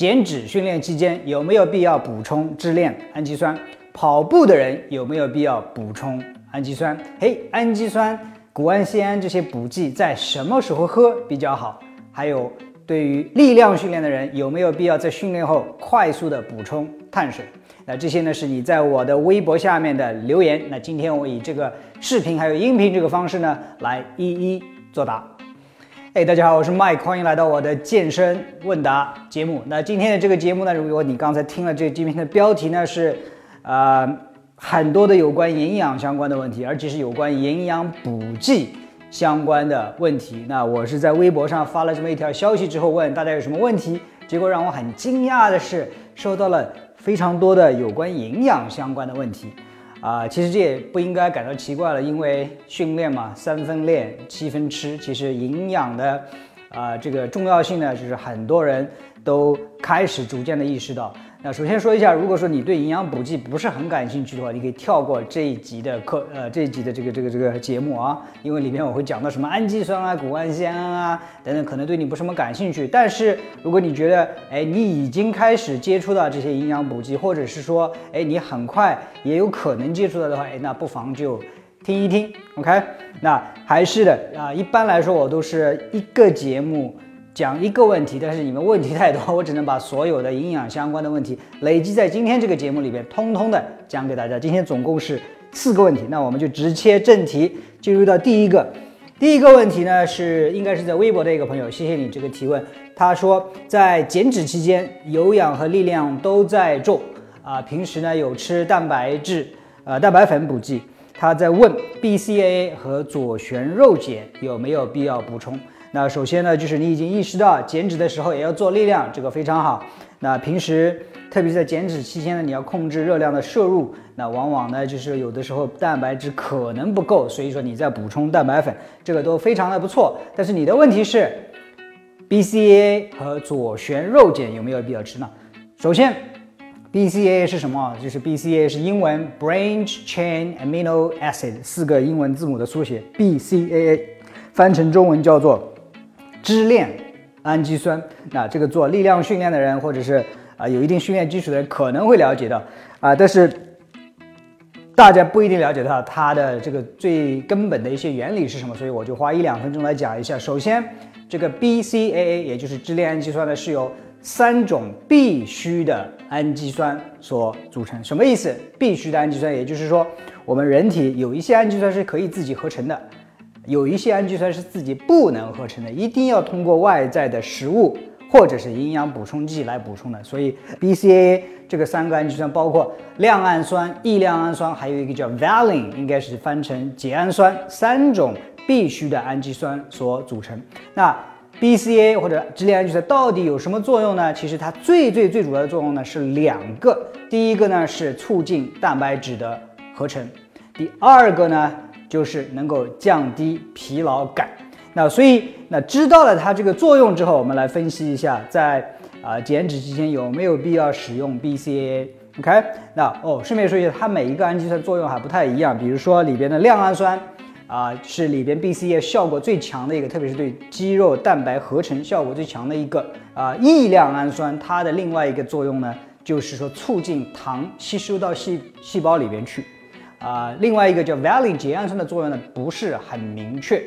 减脂训练期间有没有必要补充支链氨基酸？跑步的人有没有必要补充氨基酸？嘿，氨基酸、谷氨酰胺这些补剂在什么时候喝比较好？还有，对于力量训练的人有没有必要在训练后快速的补充碳水？那这些呢是你在我的微博下面的留言。那今天我以这个视频还有音频这个方式呢来一一作答。哎，大家好，我是 Mike，欢迎来到我的健身问答节目。那今天的这个节目呢，如果你刚才听了这今天的标题呢，是呃很多的有关营养相关的问题，而且是有关营养补剂相关的问题。那我是在微博上发了这么一条消息之后，问大家有什么问题，结果让我很惊讶的是，收到了非常多的有关营养相关的问题。啊，其实这也不应该感到奇怪了，因为训练嘛，三分练，七分吃。其实营养的，啊，这个重要性呢，就是很多人都开始逐渐的意识到。那首先说一下，如果说你对营养补剂不是很感兴趣的话，你可以跳过这一集的课，呃，这一集的这个这个这个节目啊，因为里面我会讲到什么氨基酸啊、谷氨酰胺啊等等，可能对你不什么感兴趣。但是如果你觉得，哎，你已经开始接触到这些营养补剂，或者是说，哎，你很快也有可能接触到的话，哎，那不妨就听一听，OK？那还是的啊，一般来说我都是一个节目。讲一个问题，但是你们问题太多，我只能把所有的营养相关的问题累积在今天这个节目里边，通通的讲给大家。今天总共是四个问题，那我们就直切正题，进入到第一个。第一个问题呢，是应该是在微博的一个朋友，谢谢你这个提问。他说在减脂期间，有氧和力量都在做啊，平时呢有吃蛋白质呃蛋白粉补剂。他在问 BCAA 和左旋肉碱有没有必要补充。那首先呢，就是你已经意识到减脂的时候也要做力量，这个非常好。那平时，特别是在减脂期间呢，你要控制热量的摄入。那往往呢，就是有的时候蛋白质可能不够，所以说你在补充蛋白粉，这个都非常的不错。但是你的问题是 BCAA 和左旋肉碱有没有必要吃呢？首先，BCA 是什么？就是 BCA 是英文 Branch Chain Amino Acid 四个英文字母的缩写，BCAA 翻成中文叫做。支链氨基酸，那这个做力量训练的人，或者是啊有一定训练基础的人，可能会了解到啊，但是大家不一定了解到它的这个最根本的一些原理是什么，所以我就花一两分钟来讲一下。首先，这个 BCAA 也就是支链氨基酸呢，是由三种必须的氨基酸所组成。什么意思？必须的氨基酸，也就是说，我们人体有一些氨基酸是可以自己合成的。有一些氨基酸是自己不能合成的，一定要通过外在的食物或者是营养补充剂来补充的。所以 BCAA 这个三个氨基酸包括亮氨酸、异亮氨酸，还有一个叫 Valine，应该是翻成缬氨酸，三种必须的氨基酸所组成。那 B C A 或者支链氨基酸到底有什么作用呢？其实它最最最主要的作用呢是两个，第一个呢是促进蛋白质的合成，第二个呢。就是能够降低疲劳感。那所以，那知道了它这个作用之后，我们来分析一下，在啊减脂期间有没有必要使用 BCAA？OK？那哦，顺便说一下，它每一个氨基酸作用还不太一样。比如说里边的亮氨酸啊，是里边 B C A 效果最强的一个，特别是对肌肉蛋白合成效果最强的一个啊。异亮氨酸它的另外一个作用呢，就是说促进糖吸收到细细胞里边去。啊，另外一个叫 valine 缬氨酸的作用呢，不是很明确。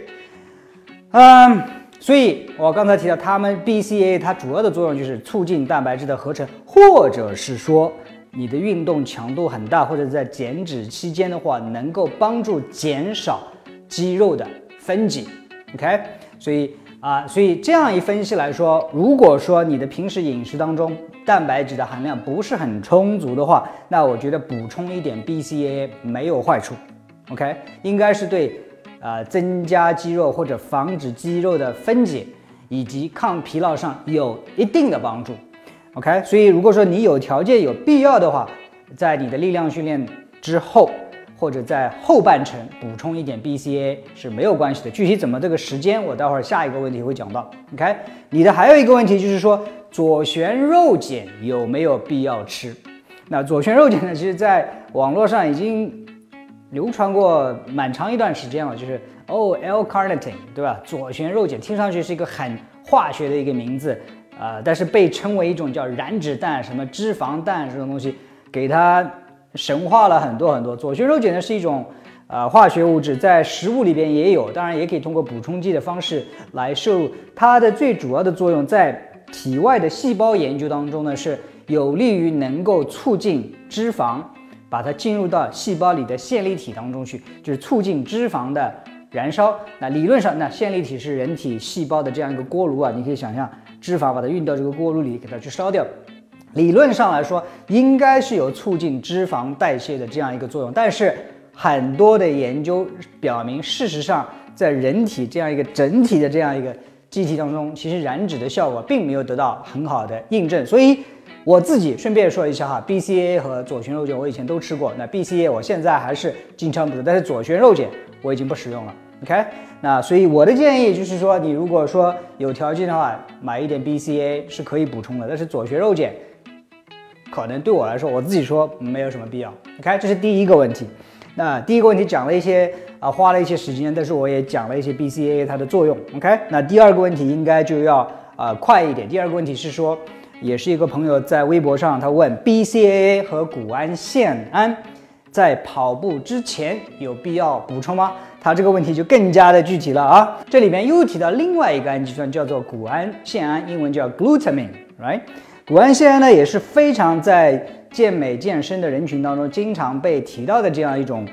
嗯，所以我刚才提到，它们 BCA 它主要的作用就是促进蛋白质的合成，或者是说你的运动强度很大，或者在减脂期间的话，能够帮助减少肌肉的分解。OK，所以。啊，所以这样一分析来说，如果说你的平时饮食当中蛋白质的含量不是很充足的话，那我觉得补充一点 BCA 没有坏处。OK，应该是对啊增加肌肉或者防止肌肉的分解以及抗疲劳上有一定的帮助。OK，所以如果说你有条件有必要的话，在你的力量训练之后。或者在后半程补充一点 BCA 是没有关系的。具体怎么这个时间，我待会儿下一个问题会讲到。OK，你的还有一个问题就是说左旋肉碱有没有必要吃？那左旋肉碱呢，其实在网络上已经流传过蛮长一段时间了，就是哦 L-carnitine，对吧？左旋肉碱听上去是一个很化学的一个名字，呃，但是被称为一种叫燃脂蛋、什么脂肪蛋这种东西，给它神化了很多很多。左旋肉碱呢是一种呃化学物质，在食物里边也有，当然也可以通过补充剂的方式来摄入。它的最主要的作用在体外的细胞研究当中呢，是有利于能够促进脂肪把它进入到细胞里的线粒体当中去，就是促进脂肪的燃烧。那理论上，那线粒体是人体细胞的这样一个锅炉啊，你可以想象。脂肪把它运到这个锅炉里，给它去烧掉。理论上来说，应该是有促进脂肪代谢的这样一个作用。但是很多的研究表明，事实上在人体这样一个整体的这样一个机体当中，其实燃脂的效果并没有得到很好的印证。所以我自己顺便说一下哈，BCA 和左旋肉碱我以前都吃过。那 BCA 我现在还是经常补，但是左旋肉碱我已经不使用了。OK，那所以我的建议就是说，你如果说有条件的话，买一点 BCA 是可以补充的，但是左旋肉碱可能对我来说，我自己说没有什么必要。OK，这是第一个问题。那第一个问题讲了一些啊，花了一些时间，但是我也讲了一些 BCAA 它的作用。OK，那第二个问题应该就要啊快一点。第二个问题是说，也是一个朋友在微博上他问 BCAA 和谷氨酰胺在跑步之前有必要补充吗？他这个问题就更加的具体了啊！这里面又提到另外一个氨基酸，叫做谷氨酰胺，英文叫 glutamine，right？谷氨酰胺呢也是非常在健美健身的人群当中经常被提到的这样一种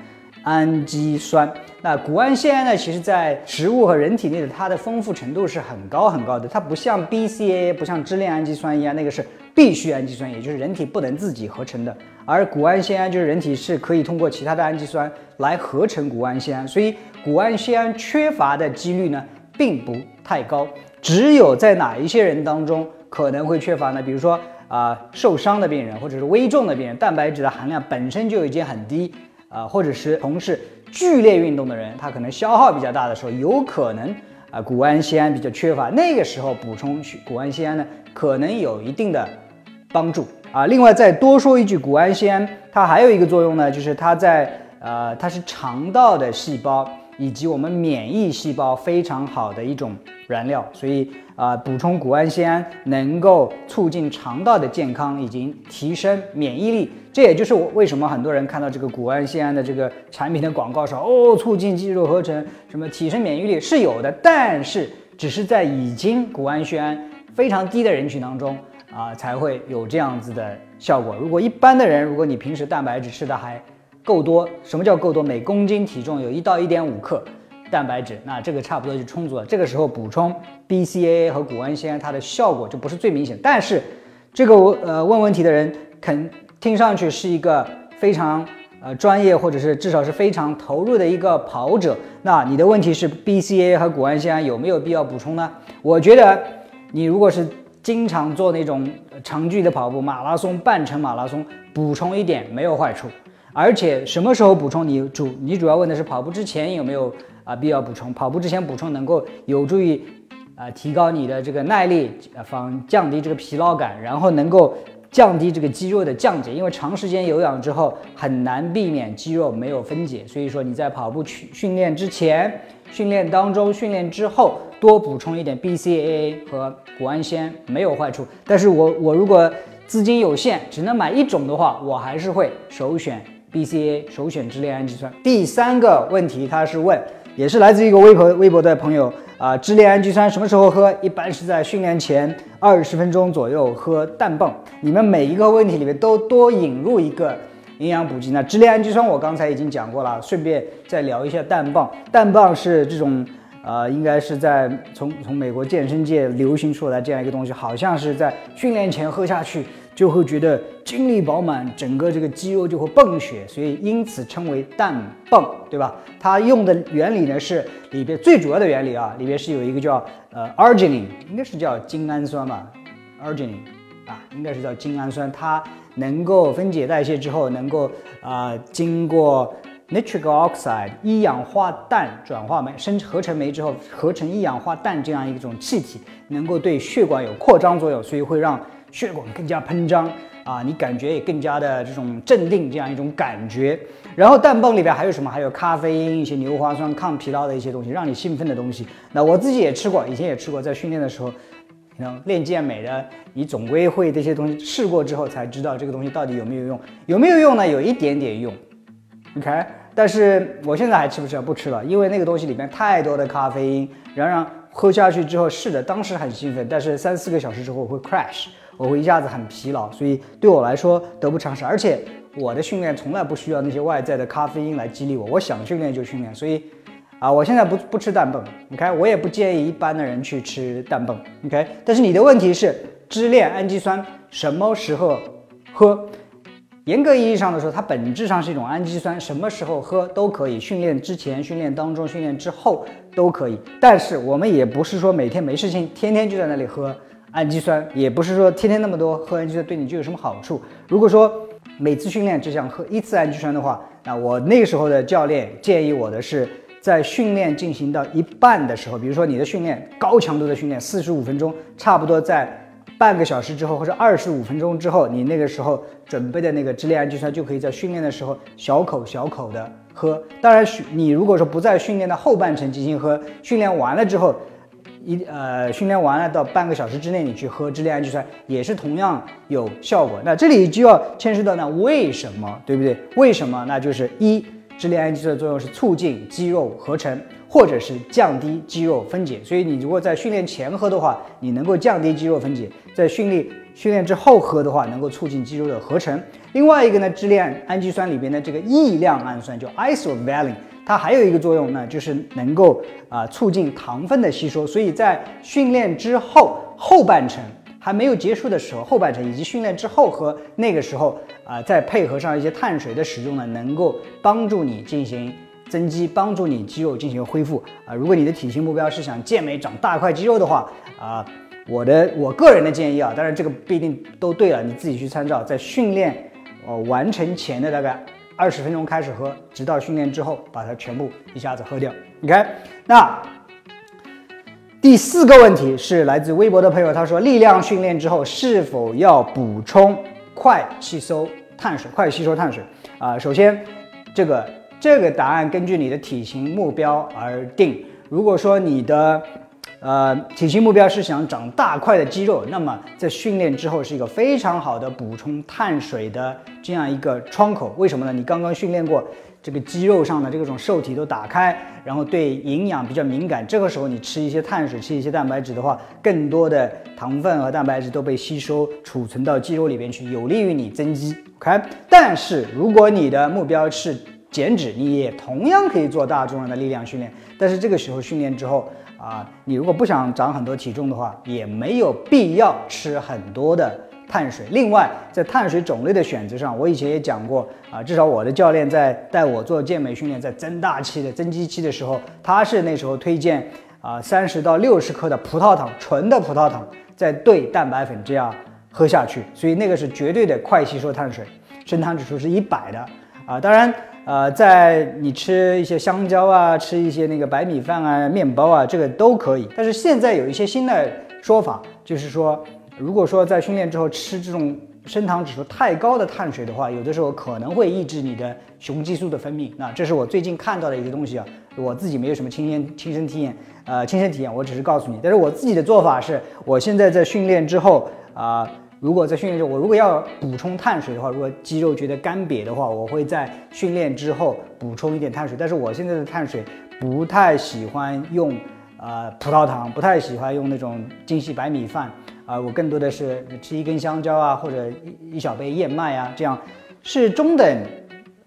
氨基酸。那谷氨酰胺呢，其实在食物和人体内的它的丰富程度是很高很高的，它不像 BCAA，不像支链氨基酸一样，那个是必需氨基酸，也就是人体不能自己合成的。而谷氨酰胺就是人体是可以通过其他的氨基酸来合成谷氨酰胺，所以谷氨酰胺缺乏的几率呢并不太高。只有在哪一些人当中可能会缺乏呢？比如说啊受伤的病人，或者是危重的病人，蛋白质的含量本身就已经很低啊，或者是从事剧烈运动的人，他可能消耗比较大的时候，有可能啊谷氨酰胺比较缺乏，那个时候补充谷氨酰胺呢，可能有一定的帮助。啊，另外再多说一句，谷氨酰胺它还有一个作用呢，就是它在呃，它是肠道的细胞以及我们免疫细胞非常好的一种燃料，所以啊，补充谷氨酰胺能够促进肠道的健康以及提升免疫力。这也就是我为什么很多人看到这个谷氨酰胺的这个产品的广告说哦，促进肌肉合成，什么提升免疫力是有的，但是只是在已经谷氨酰胺非常低的人群当中。啊，才会有这样子的效果。如果一般的人，如果你平时蛋白质吃的还够多，什么叫够多？每公斤体重有一到一点五克蛋白质，那这个差不多就充足了。这个时候补充 BCAA 和谷氨酰胺，它的效果就不是最明显。但是这个呃问问题的人，肯听上去是一个非常呃专业，或者是至少是非常投入的一个跑者。那你的问题是 BCAA 和谷氨酰胺有没有必要补充呢？我觉得你如果是经常做那种长距离的跑步，马拉松、半程马拉松，补充一点没有坏处。而且什么时候补充？你主你主要问的是跑步之前有没有啊必要补充？跑步之前补充能够有助于啊提高你的这个耐力，防降低这个疲劳感，然后能够降低这个肌肉的降解。因为长时间有氧之后很难避免肌肉没有分解，所以说你在跑步去训练之前、训练当中、训练之后。多补充一点 BCAA 和谷氨酰没有坏处，但是我我如果资金有限，只能买一种的话，我还是会首选 B、C、A 首选支链氨基酸。第三个问题，他是问，也是来自一个微博微博的朋友啊，支链氨基酸什么时候喝？一般是在训练前二十分钟左右喝氮泵。你们每一个问题里面都多引入一个营养补剂。那支链氨基酸我刚才已经讲过了，顺便再聊一下氮泵。氮泵是这种。呃，应该是在从从美国健身界流行出来这样一个东西，好像是在训练前喝下去就会觉得精力饱满，整个这个肌肉就会泵血，所以因此称为氮泵，对吧？它用的原理呢是里边最主要的原理啊，里边是有一个叫呃 arginine，应该是叫精氨酸吧，arginine 啊，应该是叫精氨酸，它能够分解代谢之后，能够啊经过。nitric oxide 一氧化氮转化酶生合成酶之后合成一氧化氮这样一种气体，能够对血管有扩张作用，所以会让血管更加膨胀啊，你感觉也更加的这种镇定这样一种感觉。然后氮泵里边还有什么？还有咖啡因、一些牛磺酸、抗疲劳的一些东西，让你兴奋的东西。那我自己也吃过，以前也吃过，在训练的时候能练健美的，你总归会这些东西试过之后才知道这个东西到底有没有用。有没有用呢？有一点点用，OK。但是我现在还吃不吃？不吃了，因为那个东西里面太多的咖啡因，然后喝下去之后，是的，当时很兴奋，但是三四个小时之后会 crash，我会一下子很疲劳，所以对我来说得不偿失。而且我的训练从来不需要那些外在的咖啡因来激励我，我想训练就训练，所以。啊，我现在不不吃氮泵，OK，我也不建议一般的人去吃氮泵，OK。但是你的问题是，支链氨基酸什么时候喝？严格意义上的说，它本质上是一种氨基酸，什么时候喝都可以，训练之前、训练当中、训练之后都可以。但是我们也不是说每天没事情，天天就在那里喝氨基酸，也不是说天天那么多喝氨基酸对你就有什么好处。如果说每次训练只想喝一次氨基酸的话，那我那个时候的教练建议我的是。在训练进行到一半的时候，比如说你的训练高强度的训练，四十五分钟，差不多在半个小时之后或者二十五分钟之后，你那个时候准备的那个支链氨基酸就可以在训练的时候小口小口的喝。当然，你如果说不在训练的后半程进行喝，训练完了之后，一呃训练完了到半个小时之内你去喝支链氨基酸也是同样有效果。那这里就要牵涉到呢为什么，对不对？为什么？那就是一。支链氨基酸的作用是促进肌肉合成，或者是降低肌肉分解。所以你如果在训练前喝的话，你能够降低肌肉分解；在训练训练之后喝的话，能够促进肌肉的合成。另外一个呢，支链氨基酸里边的这个异量氨酸叫 isovalent，它还有一个作用呢，就是能够啊促进糖分的吸收。所以在训练之后后半程。还没有结束的时候，后半程以及训练之后和那个时候啊，再配合上一些碳水的使用呢，能够帮助你进行增肌，帮助你肌肉进行恢复啊。如果你的体型目标是想健美长大块肌肉的话啊，我的我个人的建议啊，当然这个不一定都对了，你自己去参照。在训练呃完成前的大概二十分钟开始喝，直到训练之后把它全部一下子喝掉。你看，那。第四个问题是来自微博的朋友，他说：力量训练之后是否要补充快吸收碳水？快吸收碳水啊！首先，这个这个答案根据你的体型目标而定。如果说你的呃体型目标是想长大块的肌肉，那么在训练之后是一个非常好的补充碳水的这样一个窗口。为什么呢？你刚刚训练过。这个肌肉上的这种受体都打开，然后对营养比较敏感。这个时候你吃一些碳水，吃一些蛋白质的话，更多的糖分和蛋白质都被吸收储存到肌肉里边去，有利于你增肌。OK，但是如果你的目标是减脂，你也同样可以做大重量的力量训练。但是这个时候训练之后啊，你如果不想长很多体重的话，也没有必要吃很多的。碳水，另外在碳水种类的选择上，我以前也讲过啊，至少我的教练在带我做健美训练，在增大期的增肌期的时候，他是那时候推荐啊三十到六十克的葡萄糖，纯的葡萄糖，再兑蛋白粉这样喝下去，所以那个是绝对的快吸收碳水，升糖指数是一百的啊。当然，呃，在你吃一些香蕉啊，吃一些那个白米饭啊、面包啊，这个都可以。但是现在有一些新的说法，就是说。如果说在训练之后吃这种升糖指数太高的碳水的话，有的时候可能会抑制你的雄激素的分泌。那这是我最近看到的一个东西啊，我自己没有什么亲身亲身体验，呃，亲身体验，我只是告诉你。但是我自己的做法是，我现在在训练之后啊，如果在训练中我如果要补充碳水的话，如果肌肉觉得干瘪的话，我会在训练之后补充一点碳水。但是我现在的碳水不太喜欢用呃葡萄糖，不太喜欢用那种精细白米饭。啊，我更多的是吃一根香蕉啊，或者一一小杯燕麦啊，这样是中等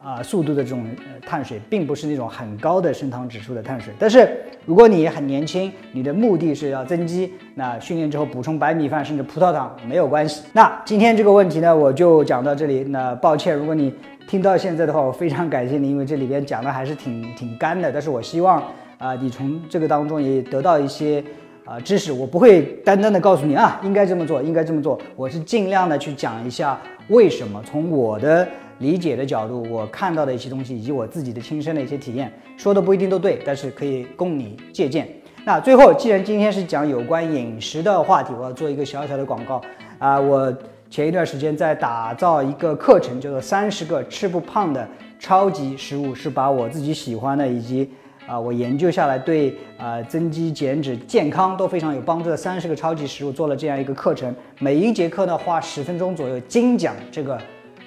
啊速度的这种碳水，并不是那种很高的升糖指数的碳水。但是如果你很年轻，你的目的是要增肌，那训练之后补充白米饭甚至葡萄糖没有关系。那今天这个问题呢，我就讲到这里。那抱歉，如果你听到现在的话，我非常感谢你，因为这里边讲的还是挺挺干的。但是我希望啊，你从这个当中也得到一些。啊，知识我不会单单的告诉你啊，应该这么做，应该这么做。我是尽量的去讲一下为什么，从我的理解的角度，我看到的一些东西，以及我自己的亲身的一些体验，说的不一定都对，但是可以供你借鉴。那最后，既然今天是讲有关饮食的话题，我要做一个小小的广告啊。我前一段时间在打造一个课程，叫做《三十个吃不胖的超级食物》，是把我自己喜欢的以及啊，我研究下来对啊增肌减脂健康都非常有帮助的三十个超级食物做了这样一个课程，每一节课呢花十分钟左右精讲这个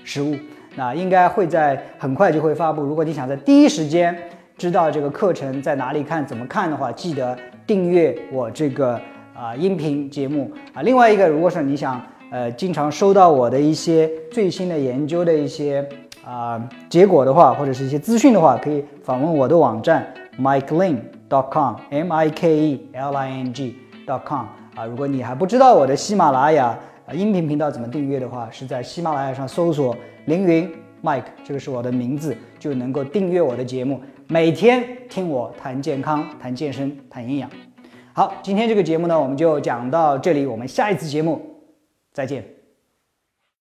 食物，那应该会在很快就会发布。如果你想在第一时间知道这个课程在哪里看、怎么看的话，记得订阅我这个啊音频节目啊。另外一个，如果说你想呃经常收到我的一些最新的研究的一些啊结果的话，或者是一些资讯的话，可以访问我的网站。MikeLing.com，M I K E L I N G.com 啊，如果你还不知道我的喜马拉雅音频频道怎么订阅的话，是在喜马拉雅上搜索凌云 Mike，这个是我的名字，就能够订阅我的节目，每天听我谈健康、谈健身、谈营养。好，今天这个节目呢，我们就讲到这里，我们下一次节目再见。